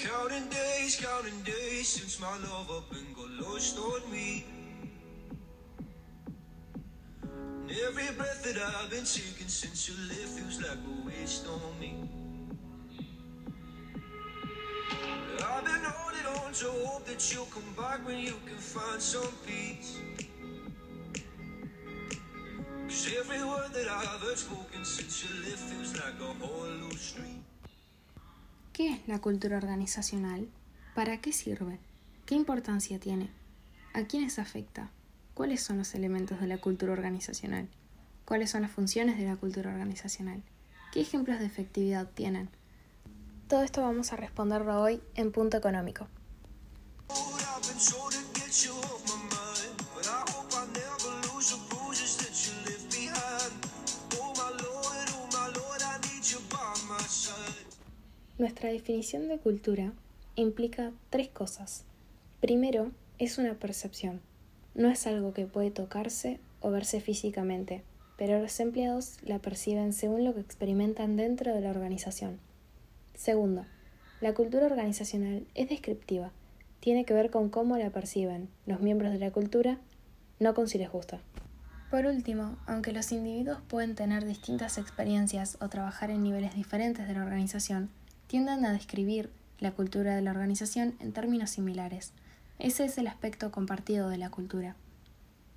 Counting days, counting days since my love up and got lost on me. And every breath that I've been taking since you left feels like a waste on me. I've been holding on to hope that you'll come back when you can find some peace. Cause every word that I've heard spoken since you left feels like a hollow street. ¿Qué es la cultura organizacional? ¿Para qué sirve? ¿Qué importancia tiene? ¿A quiénes afecta? ¿Cuáles son los elementos de la cultura organizacional? ¿Cuáles son las funciones de la cultura organizacional? ¿Qué ejemplos de efectividad tienen? Todo esto vamos a responderlo hoy en Punto Económico. Nuestra definición de cultura implica tres cosas. Primero, es una percepción. No es algo que puede tocarse o verse físicamente, pero los empleados la perciben según lo que experimentan dentro de la organización. Segundo, la cultura organizacional es descriptiva. Tiene que ver con cómo la perciben los miembros de la cultura, no con si les gusta. Por último, aunque los individuos pueden tener distintas experiencias o trabajar en niveles diferentes de la organización, tienden a describir la cultura de la organización en términos similares. Ese es el aspecto compartido de la cultura.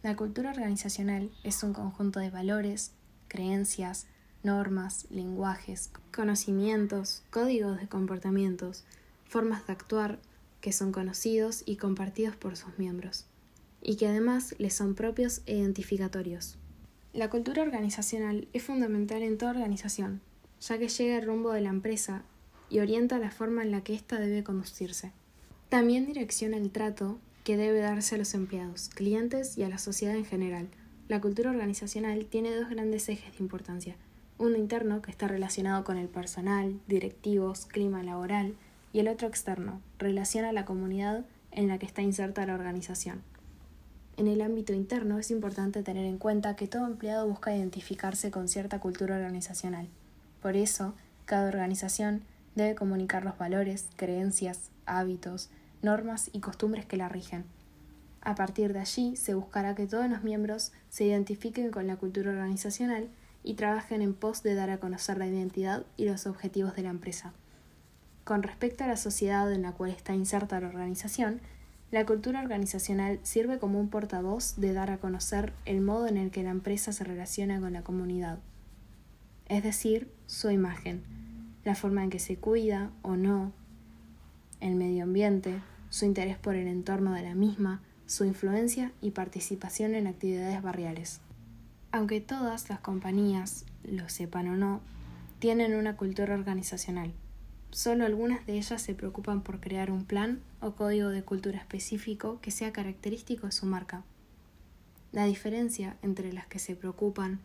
La cultura organizacional es un conjunto de valores, creencias, normas, lenguajes, conocimientos, códigos de comportamientos, formas de actuar que son conocidos y compartidos por sus miembros, y que además les son propios e identificatorios. La cultura organizacional es fundamental en toda organización, ya que llega el rumbo de la empresa y orienta la forma en la que ésta debe conducirse. También direcciona el trato que debe darse a los empleados, clientes y a la sociedad en general. La cultura organizacional tiene dos grandes ejes de importancia. Uno interno, que está relacionado con el personal, directivos, clima laboral, y el otro externo, relaciona a la comunidad en la que está inserta la organización. En el ámbito interno es importante tener en cuenta que todo empleado busca identificarse con cierta cultura organizacional. Por eso, cada organización debe comunicar los valores, creencias, hábitos, normas y costumbres que la rigen. A partir de allí se buscará que todos los miembros se identifiquen con la cultura organizacional y trabajen en pos de dar a conocer la identidad y los objetivos de la empresa. Con respecto a la sociedad en la cual está inserta la organización, la cultura organizacional sirve como un portavoz de dar a conocer el modo en el que la empresa se relaciona con la comunidad, es decir, su imagen, la forma en que se cuida o no, el medio ambiente, su interés por el entorno de la misma, su influencia y participación en actividades barriales. Aunque todas las compañías, lo sepan o no, tienen una cultura organizacional, solo algunas de ellas se preocupan por crear un plan o código de cultura específico que sea característico de su marca. La diferencia entre las que se preocupan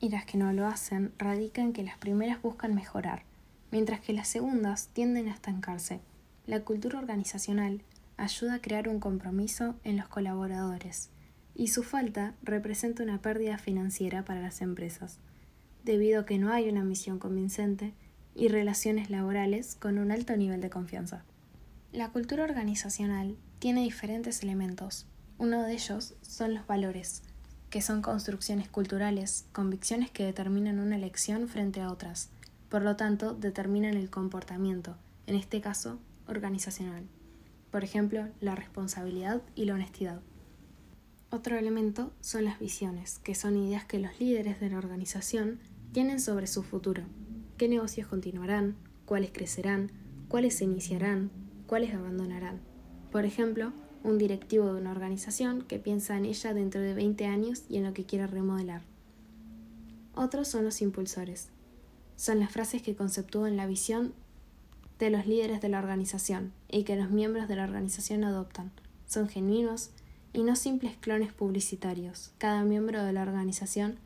y las que no lo hacen radica en que las primeras buscan mejorar, mientras que las segundas tienden a estancarse. La cultura organizacional ayuda a crear un compromiso en los colaboradores, y su falta representa una pérdida financiera para las empresas, debido a que no hay una misión convincente y relaciones laborales con un alto nivel de confianza. La cultura organizacional tiene diferentes elementos. Uno de ellos son los valores, que son construcciones culturales, convicciones que determinan una elección frente a otras, por lo tanto determinan el comportamiento, en este caso organizacional. Por ejemplo, la responsabilidad y la honestidad. Otro elemento son las visiones, que son ideas que los líderes de la organización tienen sobre su futuro. ¿Qué negocios continuarán? ¿Cuáles crecerán? ¿Cuáles se iniciarán? ¿Cuáles abandonarán? Por ejemplo, un directivo de una organización que piensa en ella dentro de 20 años y en lo que quiere remodelar. Otros son los impulsores. Son las frases que conceptúan la visión de los líderes de la organización y que los miembros de la organización adoptan. Son genuinos, y no simples clones publicitarios. Cada miembro de la organización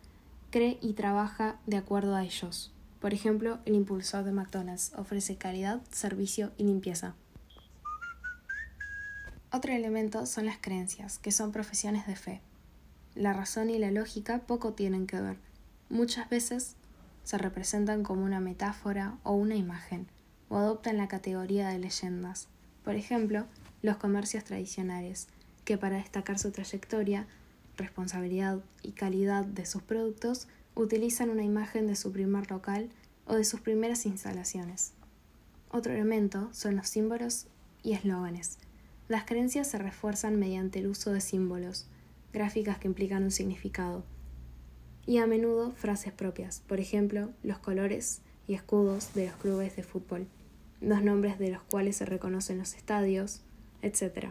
cree y trabaja de acuerdo a ellos. Por ejemplo, el impulsor de McDonald's ofrece calidad, servicio y limpieza. Otro elemento son las creencias, que son profesiones de fe. La razón y la lógica poco tienen que ver. Muchas veces se representan como una metáfora o una imagen. o adoptan la categoría de leyendas. Por ejemplo, los comercios tradicionales, que para destacar su trayectoria, responsabilidad y calidad de sus productos, utilizan una imagen de su primer local o de sus primeras instalaciones. Otro elemento son los símbolos y eslóganes. Las creencias se refuerzan mediante el uso de símbolos, gráficas que implican un significado, y a menudo frases propias, por ejemplo, los colores y escudos de los clubes de fútbol, los nombres de los cuales se reconocen los estadios, etc.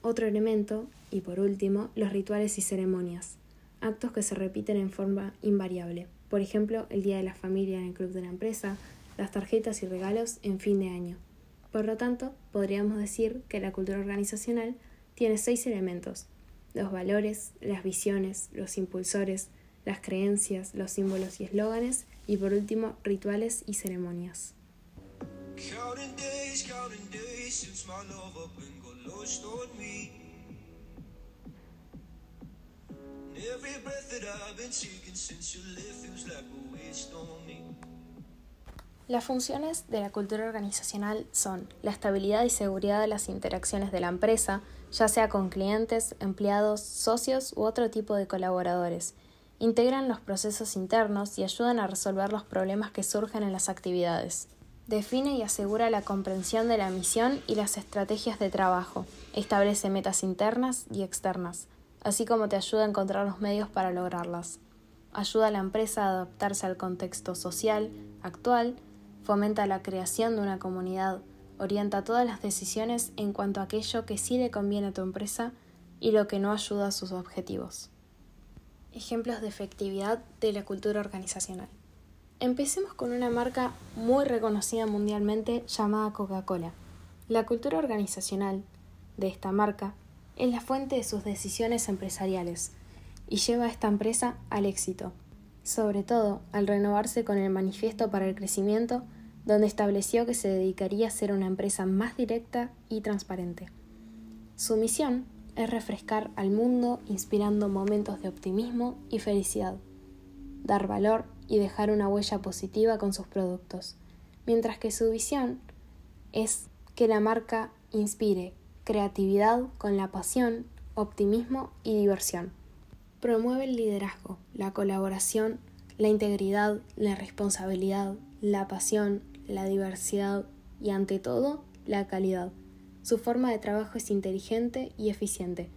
Otro elemento, y por último, los rituales y ceremonias, actos que se repiten en forma invariable, por ejemplo, el Día de la Familia en el club de la empresa, las tarjetas y regalos en fin de año. Por lo tanto, podríamos decir que la cultura organizacional tiene seis elementos, los valores, las visiones, los impulsores, las creencias, los símbolos y eslóganes, y por último, rituales y ceremonias. Las funciones de la cultura organizacional son la estabilidad y seguridad de las interacciones de la empresa, ya sea con clientes, empleados, socios u otro tipo de colaboradores. Integran los procesos internos y ayudan a resolver los problemas que surgen en las actividades. Define y asegura la comprensión de la misión y las estrategias de trabajo. Establece metas internas y externas, así como te ayuda a encontrar los medios para lograrlas. Ayuda a la empresa a adaptarse al contexto social actual, fomenta la creación de una comunidad orienta todas las decisiones en cuanto a aquello que sí le conviene a tu empresa y lo que no ayuda a sus objetivos. Ejemplos de efectividad de la cultura organizacional. Empecemos con una marca muy reconocida mundialmente llamada Coca-Cola. La cultura organizacional de esta marca es la fuente de sus decisiones empresariales y lleva a esta empresa al éxito, sobre todo al renovarse con el Manifiesto para el Crecimiento donde estableció que se dedicaría a ser una empresa más directa y transparente. Su misión es refrescar al mundo inspirando momentos de optimismo y felicidad, dar valor y dejar una huella positiva con sus productos, mientras que su visión es que la marca inspire creatividad con la pasión, optimismo y diversión. Promueve el liderazgo, la colaboración, la integridad, la responsabilidad, la pasión, la diversidad y ante todo la calidad. Su forma de trabajo es inteligente y eficiente,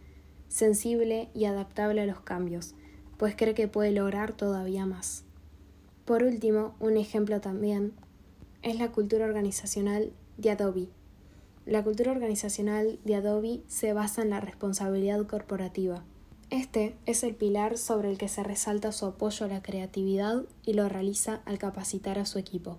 sensible y adaptable a los cambios, pues cree que puede lograr todavía más. Por último, un ejemplo también es la cultura organizacional de Adobe. La cultura organizacional de Adobe se basa en la responsabilidad corporativa. Este es el pilar sobre el que se resalta su apoyo a la creatividad y lo realiza al capacitar a su equipo.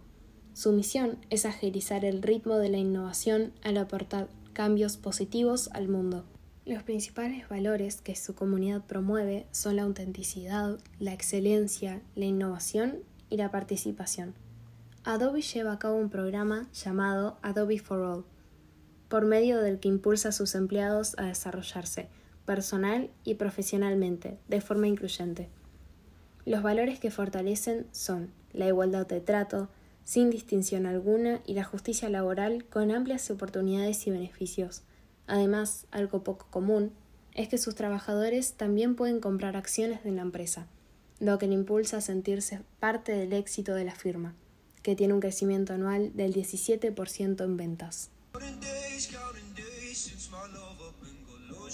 Su misión es agilizar el ritmo de la innovación al aportar cambios positivos al mundo. Los principales valores que su comunidad promueve son la autenticidad, la excelencia, la innovación y la participación. Adobe lleva a cabo un programa llamado Adobe for All, por medio del que impulsa a sus empleados a desarrollarse personal y profesionalmente de forma incluyente. Los valores que fortalecen son la igualdad de trato, sin distinción alguna y la justicia laboral con amplias oportunidades y beneficios. Además, algo poco común es que sus trabajadores también pueden comprar acciones de la empresa, lo que le impulsa a sentirse parte del éxito de la firma, que tiene un crecimiento anual del 17% en ventas.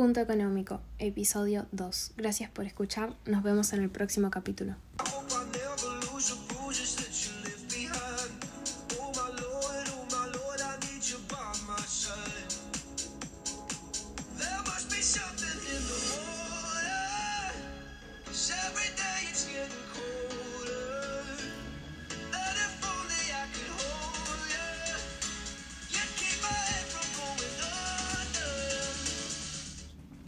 Punto Económico, episodio 2. Gracias por escuchar, nos vemos en el próximo capítulo.